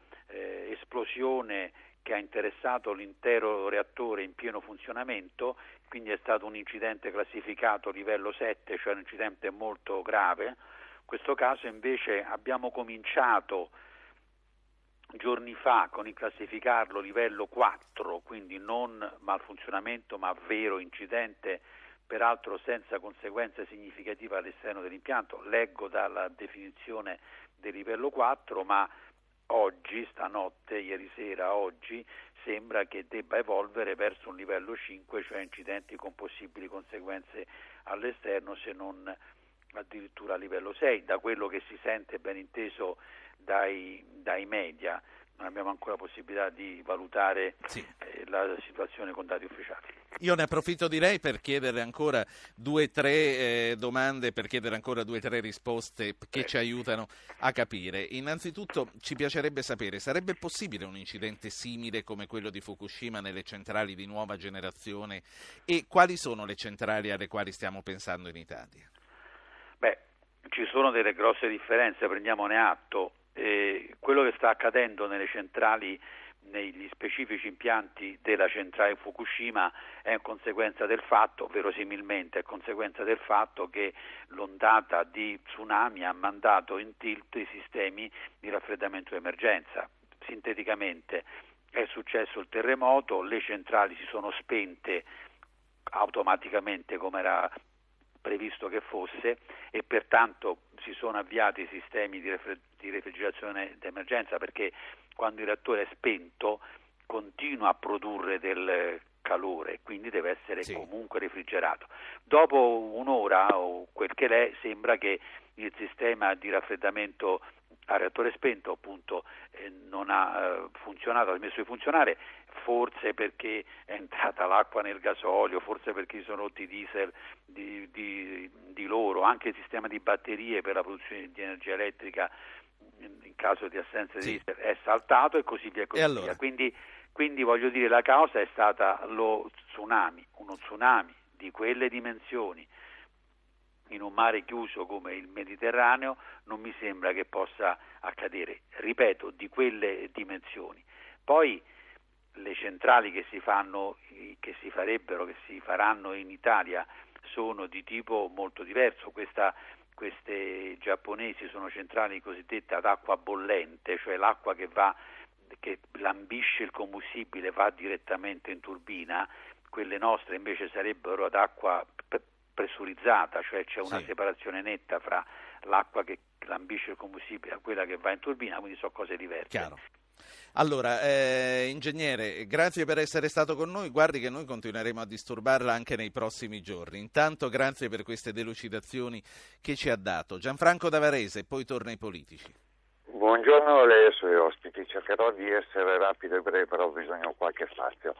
esplosione che ha interessato l'intero reattore in pieno funzionamento, quindi è stato un incidente classificato livello 7, cioè un incidente molto grave. In questo caso invece abbiamo cominciato giorni fa con il classificarlo livello 4, quindi non malfunzionamento ma vero incidente, peraltro senza conseguenze significative all'esterno dell'impianto. Leggo dalla definizione del livello 4, ma oggi, stanotte, ieri sera, oggi, sembra che debba evolvere verso un livello 5, cioè incidenti con possibili conseguenze all'esterno, se non addirittura a livello 6, da quello che si sente ben inteso dai, dai media non abbiamo ancora possibilità di valutare sì. eh, la situazione con dati ufficiali. Io ne approfitto di lei per chiedere ancora due o tre eh, domande, per chiedere ancora due o tre risposte che ci aiutano a capire. Innanzitutto ci piacerebbe sapere, sarebbe possibile un incidente simile come quello di Fukushima nelle centrali di nuova generazione e quali sono le centrali alle quali stiamo pensando in Italia? Beh, ci sono delle grosse differenze, prendiamone atto eh, quello che sta accadendo nelle centrali negli specifici impianti della centrale Fukushima è conseguenza del fatto, verosimilmente è conseguenza del fatto che l'ondata di tsunami ha mandato in tilt i sistemi di raffreddamento d'emergenza. Sinteticamente è successo il terremoto, le centrali si sono spente automaticamente come era previsto che fosse e pertanto si sono avviati i sistemi di, refrigerazione d'emergenza perché quando il reattore è spento continua a produrre del calore, quindi deve essere sì. comunque refrigerato. Dopo un'ora o quel che l'è, sembra che il sistema di raffreddamento a reattore spento appunto eh, non ha eh, funzionato, ha smesso di funzionare, forse perché è entrata l'acqua nel gasolio, forse perché sono rotti i diesel di, di, di loro, anche il sistema di batterie per la produzione di energia elettrica in caso di assenza di diesel è saltato e così via. Così allora? via. Quindi, quindi voglio dire la causa è stata lo tsunami, uno tsunami di quelle dimensioni in un mare chiuso come il Mediterraneo non mi sembra che possa accadere, ripeto, di quelle dimensioni. Poi le centrali che si fanno, che si farebbero, che si faranno in Italia sono di tipo molto diverso. Questa, queste giapponesi sono centrali cosiddette ad acqua bollente, cioè l'acqua che, va, che lambisce il combustibile va direttamente in turbina, quelle nostre invece sarebbero ad acqua pressurizzata, cioè c'è una sì. separazione netta fra l'acqua che lambisce il combustibile e quella che va in turbina, quindi sono cose diverse. Chiaro. Allora, eh, ingegnere, grazie per essere stato con noi. Guardi che noi continueremo a disturbarla anche nei prossimi giorni. Intanto, grazie per queste delucidazioni che ci ha dato. Gianfranco Davarese, poi torna ai politici. Buongiorno a lei e ai suoi ospiti. Cercherò di essere rapido e breve, però ho bisogno di qualche spazio.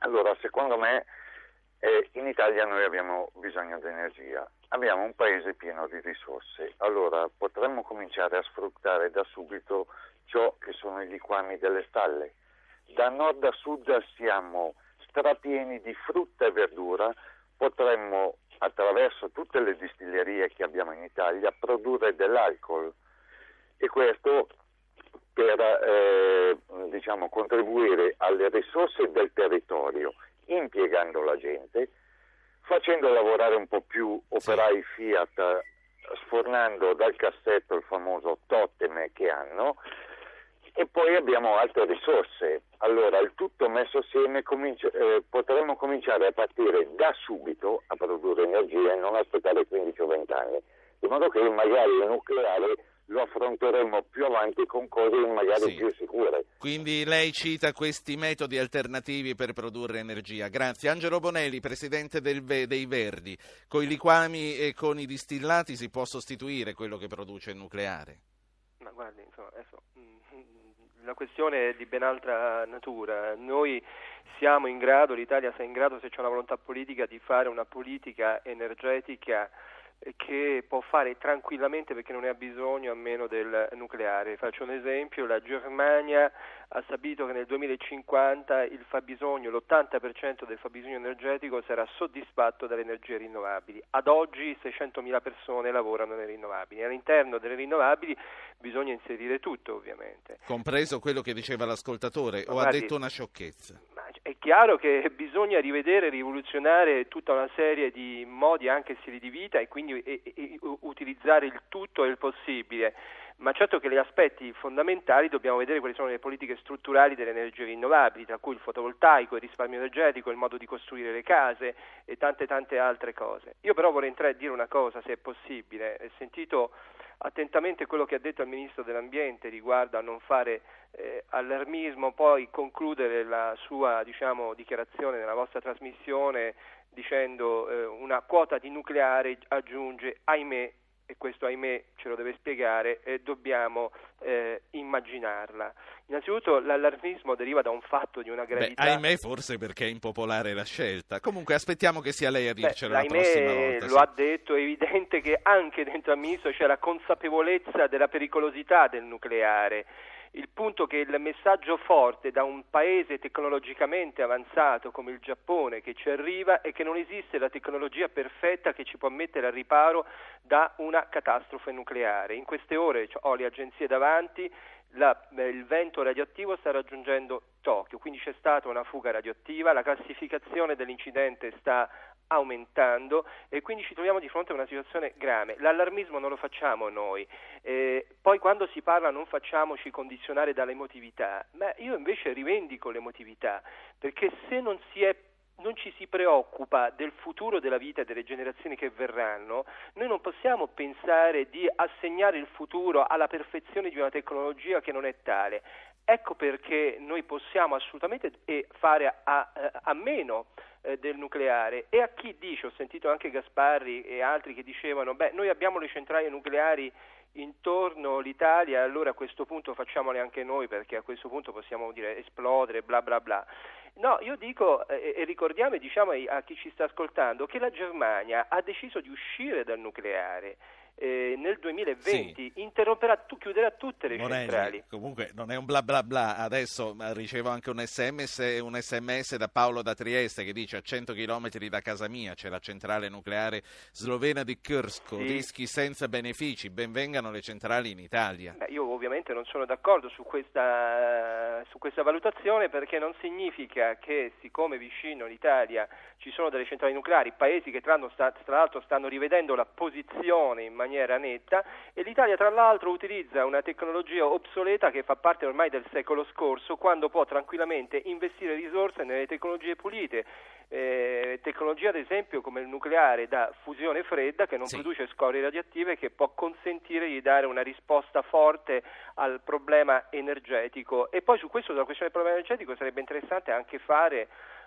Allora, secondo me, eh, in Italia noi abbiamo bisogno di energia. Abbiamo un paese pieno di risorse. Allora, potremmo cominciare a sfruttare da subito ciò che sono i liquami delle stalle. Da nord a sud siamo strapieni di frutta e verdura, potremmo attraverso tutte le distillerie che abbiamo in Italia produrre dell'alcol e questo per eh, diciamo, contribuire alle risorse del territorio, impiegando la gente, facendo lavorare un po' più operai Fiat sfornando dal cassetto il famoso totem che hanno e poi abbiamo altre risorse. Allora il tutto messo assieme comincia, eh, potremmo cominciare a partire da subito a produrre energia e non aspettare 15 o 20 anni, in modo che magari il nucleare lo affronteremo più avanti con cose magari sì. più sicure. Quindi lei cita questi metodi alternativi per produrre energia. Grazie. Angelo Bonelli, presidente V- dei Verdi. Con i liquami e con i distillati si può sostituire quello che produce il nucleare? Ma guardi, insomma, adesso, la questione è di ben altra natura. Noi siamo in grado, l'Italia sia in grado, se c'è una volontà politica, di fare una politica energetica che può fare tranquillamente perché non ne ha bisogno a meno del nucleare. Faccio un esempio, la Germania ha stabilito che nel 2050 il fabbisogno, l'80% del fabbisogno energetico sarà soddisfatto dalle energie rinnovabili. Ad oggi 600.000 persone lavorano nelle rinnovabili. All'interno delle rinnovabili bisogna inserire tutto ovviamente. Compreso quello che diceva l'ascoltatore, o ha detto una sciocchezza? È chiaro che bisogna rivedere, rivoluzionare tutta una serie di modi, anche stili di vita e quindi e, e, utilizzare il tutto il possibile ma certo che gli aspetti fondamentali dobbiamo vedere quali sono le politiche strutturali delle energie rinnovabili, tra cui il fotovoltaico, il risparmio energetico, il modo di costruire le case e tante tante altre cose. Io però vorrei entrare a dire una cosa, se è possibile. Ho sentito attentamente quello che ha detto il Ministro dell'Ambiente riguardo a non fare eh, allarmismo, poi concludere la sua diciamo, dichiarazione nella vostra trasmissione dicendo eh, una quota di nucleare aggiunge, ahimè, e questo ahimè ce lo deve spiegare, eh, dobbiamo eh, immaginarla. Innanzitutto l'allarmismo deriva da un fatto di una gravità. Beh, ahimè forse perché è impopolare la scelta. Comunque aspettiamo che sia lei a dircelo Beh, la prossima volta. Lo sì. ha detto, è evidente che anche dentro al ministro c'è la consapevolezza della pericolosità del nucleare il punto che il messaggio forte da un paese tecnologicamente avanzato come il Giappone che ci arriva è che non esiste la tecnologia perfetta che ci può mettere al riparo da una catastrofe nucleare. In queste ore ho le agenzie davanti, la, il vento radioattivo sta raggiungendo Tokyo, quindi c'è stata una fuga radioattiva, la classificazione dell'incidente sta aumentando e quindi ci troviamo di fronte a una situazione grave. L'allarmismo non lo facciamo noi, eh, poi quando si parla non facciamoci condizionare dall'emotività, ma io invece rivendico l'emotività, perché se non si è non ci si preoccupa del futuro della vita delle generazioni che verranno, noi non possiamo pensare di assegnare il futuro alla perfezione di una tecnologia che non è tale. Ecco perché noi possiamo assolutamente fare a, a meno eh, del nucleare e a chi dice, ho sentito anche Gasparri e altri che dicevano, beh noi abbiamo le centrali nucleari intorno l'Italia, allora a questo punto facciamole anche noi perché a questo punto possiamo dire esplodere, bla bla bla. No, io dico eh, e ricordiamo e diciamo a chi ci sta ascoltando che la Germania ha deciso di uscire dal nucleare eh, nel 2020 sì. interromperà, tu, chiuderà tutte le Morelli, centrali. Comunque non è un bla bla bla, adesso ricevo anche un sms, un sms, da Paolo da Trieste che dice a 100 km da casa mia c'è la centrale nucleare slovena di Krsko, sì. rischi senza benefici, benvengano le centrali in Italia. Beh, io ovviamente non sono d'accordo su questa, su questa valutazione perché non significa che siccome vicino l'Italia ci sono delle centrali nucleari, paesi che tra l'altro stanno rivedendo la posizione in maniera netta e l'Italia tra l'altro utilizza una tecnologia obsoleta che fa parte ormai del secolo scorso quando può tranquillamente investire risorse nelle tecnologie pulite. Eh, tecnologia ad esempio come il nucleare da fusione fredda che non sì. produce scorie radioattive che può consentire di dare una risposta forte al problema energetico e poi su questo sulla questione del problema energetico sarebbe interessante anche fare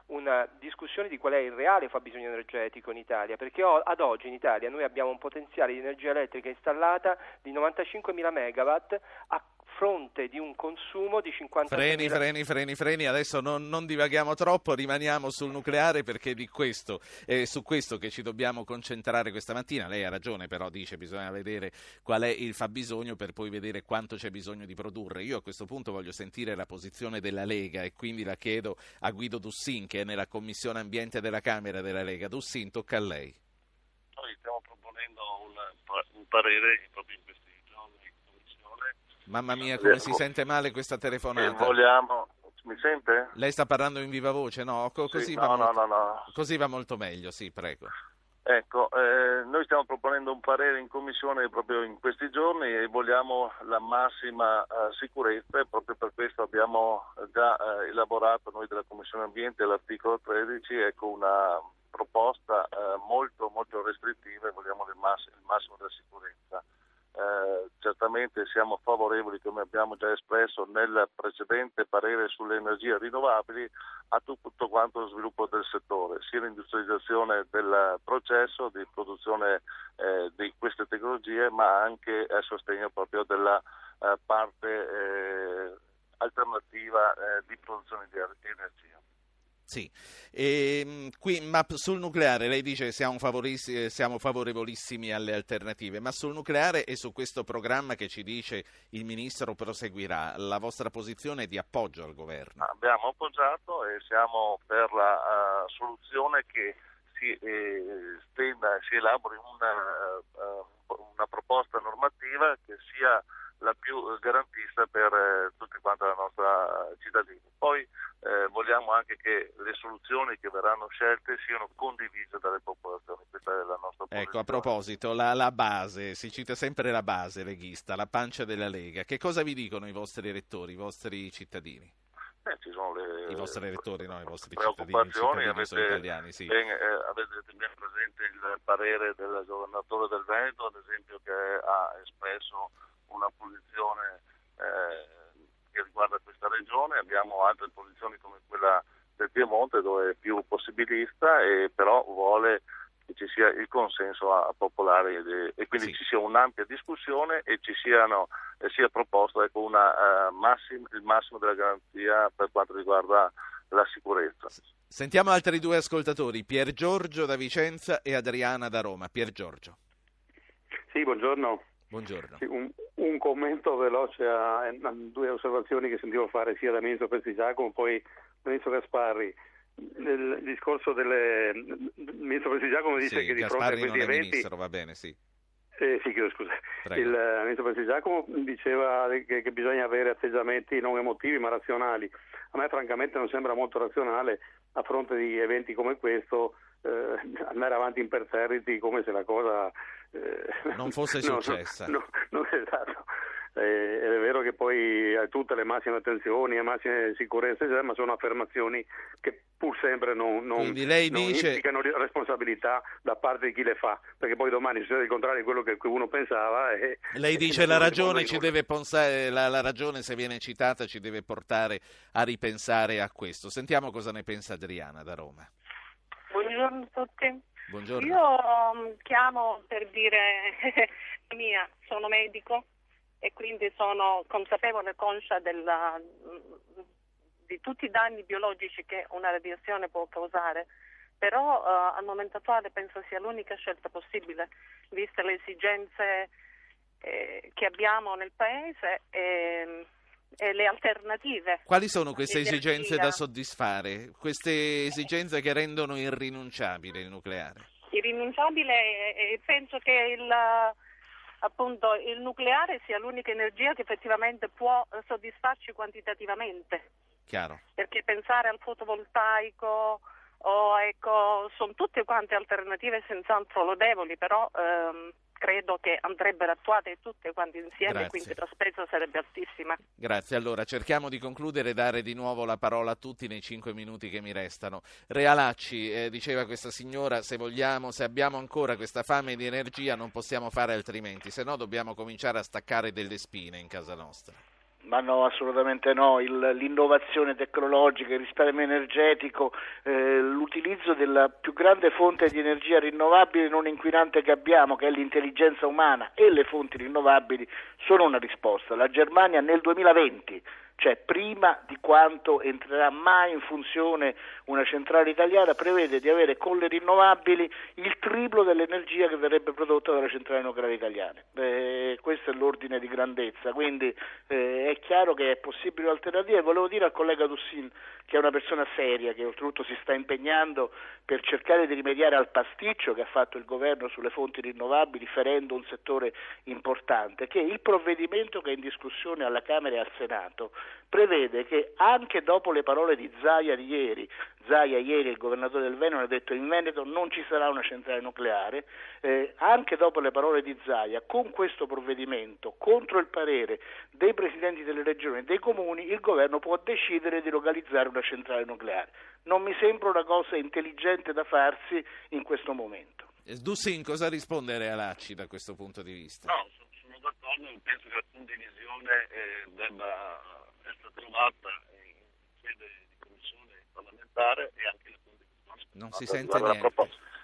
una discussione di qual è il reale fabbisogno energetico in Italia, perché ad oggi in Italia noi abbiamo un potenziale di energia elettrica installata di 95.000 megawatt a fronte di un consumo di 50 freni, freni, freni, freni. Adesso non, non, divaghiamo troppo, rimaniamo sul nucleare perché di questo, è su questo che ci dobbiamo concentrare questa mattina. Lei ha ragione, però dice che bisogna vedere qual è il fabbisogno per poi vedere quanto c'è bisogno di produrre. Io a questo punto voglio sentire la posizione della Lega e quindi la chiedo a Guido Dussin che è nella Commissione Ambiente della Camera della Lega. Dussin, tocca a lei. Noi stiamo proponendo un, un parere proprio in questi Mamma mia, come si sente male questa telefonata. Vogliamo... Mi sente? Lei sta parlando in viva voce, no? Co- così, sì, va no, molto... no, no, così va molto meglio, sì, prego. Ecco, eh, noi stiamo proponendo un parere in commissione proprio in questi giorni e vogliamo la massima eh, sicurezza e proprio per questo abbiamo già eh, elaborato noi della Commissione Ambiente l'articolo 13, ecco una proposta eh, molto, molto restrittiva e vogliamo massimo, il massimo della sicurezza. Eh, certamente siamo favorevoli, come abbiamo già espresso nel precedente parere sulle energie rinnovabili, a tutto quanto lo sviluppo del settore, sia l'industrializzazione del processo di produzione eh, di queste tecnologie, ma anche a sostegno proprio della eh, parte eh, alternativa eh, di produzione di energia. Sì, e, ehm, qui, ma sul nucleare lei dice siamo, siamo favorevolissimi alle alternative, ma sul nucleare e su questo programma che ci dice il Ministro proseguirà, la vostra posizione è di appoggio al governo? Abbiamo appoggiato e siamo per la uh, soluzione che si, eh, stenda, si elabori una, uh, una proposta normativa che sia la più garantista per eh, tutti quanti la nostra cittadini. Poi eh, vogliamo anche che le soluzioni che verranno scelte siano condivise dalle popolazioni. Questa è la nostra posizione. Ecco, a proposito, la, la, base, si cita sempre la base leghista, la pancia della Lega. Che cosa vi dicono i vostri elettori, i vostri cittadini? Eh, ci sono le, I vostri elettori, no, i vostri cittadini, cittadini avete, italiani, sì. ben, eh, avete ben presente il parere del governatore del Veneto, ad esempio, che ha espresso una posizione eh, che riguarda questa regione, abbiamo altre posizioni come quella del Piemonte dove è più possibilista e però vuole che ci sia il consenso a, a popolare e, e quindi sì. ci sia un'ampia discussione e ci siano, eh, sia proposto ecco, una, uh, massim, il massimo della garanzia per quanto riguarda la sicurezza. Sentiamo altri due ascoltatori, Pier Giorgio da Vicenza e Adriana da Roma. Pier Giorgio. Sì, buongiorno. Buongiorno. Sì, un, un, commento veloce a, a, due osservazioni che sentivo fare sia dal Ministro Prestigiacomo poi Ministro Gasparri. Nel discorso del Ministro Prestigiacomo dice sì, che di fronte a questi eventi... Ministro, va bene, sì. Eh, sì, chiedo scusa. Prego. Il uh, Ministro Prestigiacomo diceva che, che bisogna avere atteggiamenti non emotivi ma razionali. A me francamente non sembra molto razionale a fronte di eventi come questo eh, andare avanti imperterriti come se la cosa eh, non fosse [laughs] successa. No, no, no, esatto. Eh, è vero che poi hai tutte le massime attenzioni e massime sicurezze, ma sono affermazioni che pur sempre non, non, non dice... implicano responsabilità da parte di chi le fa, perché poi domani succede il contrario di quello che uno pensava. E, Lei dice la ragione, ci deve pensare, la, la ragione, se viene citata, ci deve portare a ripensare a questo. Sentiamo cosa ne pensa Adriana da Roma. Buongiorno a tutti. Buongiorno. Io um, chiamo per dire [laughs] mia, sono medico e quindi sono consapevole e conscia della, di tutti i danni biologici che una radiazione può causare, però uh, al momento attuale penso sia l'unica scelta possibile, viste le esigenze eh, che abbiamo nel Paese. E, e le alternative. Quali sono queste esigenze da soddisfare? Queste esigenze che rendono irrinunciabile il nucleare? Irrinunciabile, eh, penso che il, appunto, il nucleare sia l'unica energia che effettivamente può soddisfarci quantitativamente. Chiaro. Perché pensare al fotovoltaico o ecco, sono tutte quante alternative senz'altro lodevoli, però ehm, credo che andrebbero attuate tutte quante insieme, Grazie. quindi la spesa sarebbe altissima. Grazie, allora cerchiamo di concludere e dare di nuovo la parola a tutti nei cinque minuti che mi restano. Realacci, eh, diceva questa signora, se vogliamo, se abbiamo ancora questa fame di energia non possiamo fare altrimenti, se no dobbiamo cominciare a staccare delle spine in casa nostra. Ma no, assolutamente no. Il, l'innovazione tecnologica, il risparmio energetico, eh, l'utilizzo della più grande fonte di energia rinnovabile non inquinante che abbiamo, che è l'intelligenza umana, e le fonti rinnovabili sono una risposta. La Germania nel 2020 cioè prima di quanto entrerà mai in funzione una centrale italiana, prevede di avere con le rinnovabili il triplo dell'energia che verrebbe prodotta dalle centrali nucleari italiane. Eh, questo è l'ordine di grandezza, quindi eh, è chiaro che è possibile un'alternativa. Volevo dire al collega Dussin, che è una persona seria, che oltretutto si sta impegnando per cercare di rimediare al pasticcio che ha fatto il governo sulle fonti rinnovabili, ferendo un settore importante, che il provvedimento che è in discussione alla Camera e al Senato prevede che anche dopo le parole di Zaia di ieri, Zaia ieri il governatore del Veneto ha detto in Veneto non ci sarà una centrale nucleare, eh, anche dopo le parole di Zaia, con questo provvedimento, contro il parere dei presidenti delle regioni e dei comuni, il governo può decidere di localizzare una centrale nucleare. Non mi sembra una cosa intelligente da farsi in questo momento. Dussin, cosa risponde Realacci da questo punto di vista? No, sono d'accordo, penso che la condivisione eh, debba essere trovata in sede di commissione parlamentare e anche la condivisione. Non si sente.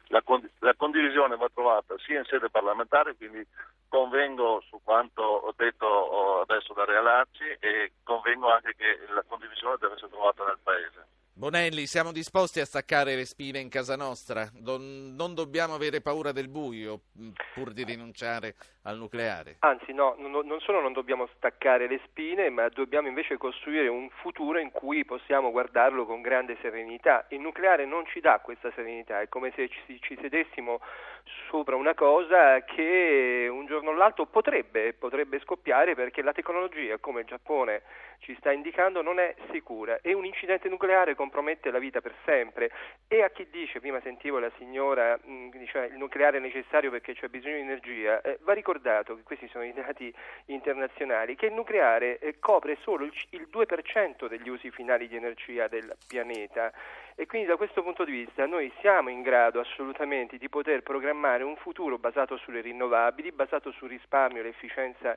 La, la, condivisione va trovata sia in sede parlamentare, quindi convengo su quanto ho detto adesso da Realacci e convengo anche che la condivisione deve essere trovata nel Paese. Bonelli, siamo disposti a staccare le spine in casa nostra? Non, non, dobbiamo avere paura del buio mm, pur di rinunciare al nucleare? Anzi, no, no, non solo non dobbiamo staccare le spine, ma dobbiamo invece costruire un futuro in cui possiamo guardarlo con grande serenità. Il nucleare non ci dà questa serenità, è come se ci, ci sedessimo sopra una cosa che un giorno o l'altro potrebbe, potrebbe scoppiare perché la tecnologia, come il Giappone ci sta indicando, non è sicura e un incidente nucleare compromette la vita per sempre. E a chi dice, prima sentivo la signora, mh, diceva il nucleare è necessario perché c'è bisogno di energia, eh, va ricordato che questi sono i dati internazionali, che il nucleare eh, copre solo il, il 2% degli usi finali di energia del pianeta e quindi da questo punto di vista noi siamo in grado assolutamente di poter programmare un futuro basato sulle rinnovabili, basato sul risparmio l'efficienza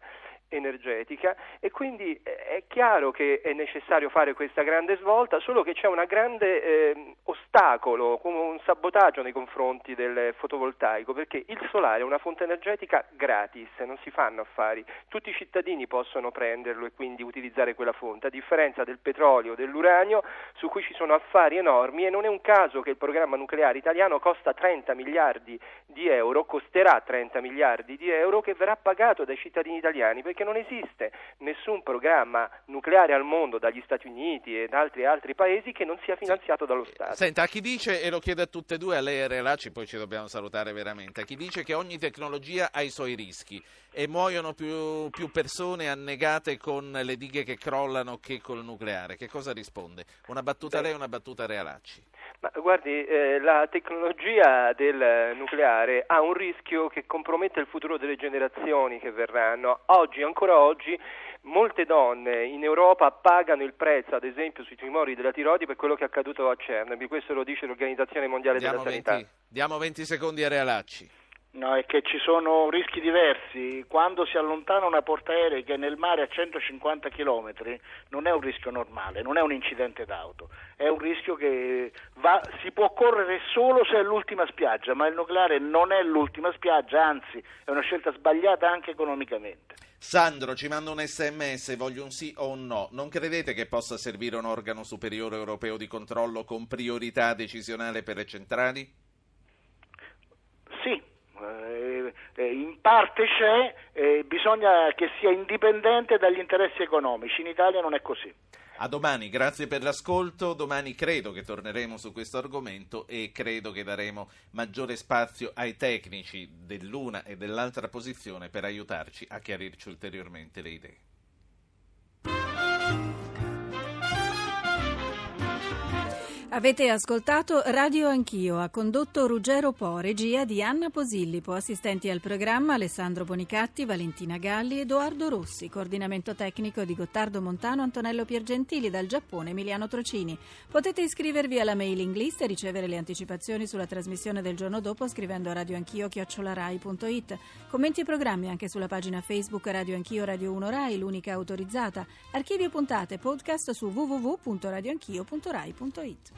energetica e quindi eh, è chiaro che è necessario fare questa grande svolta, solo che c'è un grande eh, ostacolo, un sabotaggio nei confronti del fotovoltaico, perché il solare è una fonte energetica gratis, non si fanno affari, tutti i cittadini possono prenderlo e quindi utilizzare quella fonte, a differenza del petrolio, dell'uranio, su cui ci sono affari enormi e non è un caso che il programma nucleare italiano costa 30 miliardi di euro, costerà 30 miliardi di euro che verrà pagato dai cittadini italiani perché non esiste nessun programma nucleare al mondo dagli Stati Uniti e da altri, altri paesi che non sia finanziato dallo Stato. Senta, a chi dice, e lo chiedo a tutte e due, a lei e a Relacci, poi ci dobbiamo salutare veramente, a chi dice che ogni tecnologia ha i suoi rischi e muoiono più, più persone annegate con le dighe che crollano che col nucleare, che cosa risponde? Una battuta a lei e una battuta a Realacci? Ma guardi, eh, la tecnologia del nucleare ha un rischio che compromette il futuro delle generazioni che verranno. Oggi, ancora oggi, molte donne in Europa pagano il prezzo, ad esempio, sui tumori della tiroide per quello che è accaduto a Chernobyl. Questo lo dice l'Organizzazione Mondiale diamo della 20, Sanità. Diamo 20 secondi a Realacci. No, è che ci sono rischi diversi. Quando si allontana una portaerei che è nel mare a 150 km non è un rischio normale, non è un incidente d'auto, è un rischio che va, si può correre solo se è l'ultima spiaggia, ma il nucleare non è l'ultima spiaggia, anzi è una scelta sbagliata anche economicamente. Sandro ci manda un sms, voglio un sì o un no. Non credete che possa servire un organo superiore europeo di controllo con priorità decisionale per le centrali? Sì, in parte c'è, eh, bisogna che sia indipendente dagli interessi economici. In Italia non è così. A domani, grazie per l'ascolto. Domani credo che torneremo su questo argomento e credo che daremo maggiore spazio ai tecnici dell'una e dell'altra posizione per aiutarci a chiarirci ulteriormente le idee. Avete ascoltato Radio Anch'io, ha condotto Ruggero Po, regia di Anna Posillipo, assistenti al programma Alessandro Bonicatti, Valentina Galli, Edoardo Rossi, coordinamento tecnico di Gottardo Montano, Antonello Piergentili, dal Giappone Emiliano Trocini. Potete iscrivervi alla mailing list e ricevere le anticipazioni sulla trasmissione del giorno dopo scrivendo a radioanchio.it. Commenti e programmi anche sulla pagina Facebook Radio Anch'io Radio 1 Rai, l'unica autorizzata. Archivio puntate, podcast su www.radioanchio.rai.it.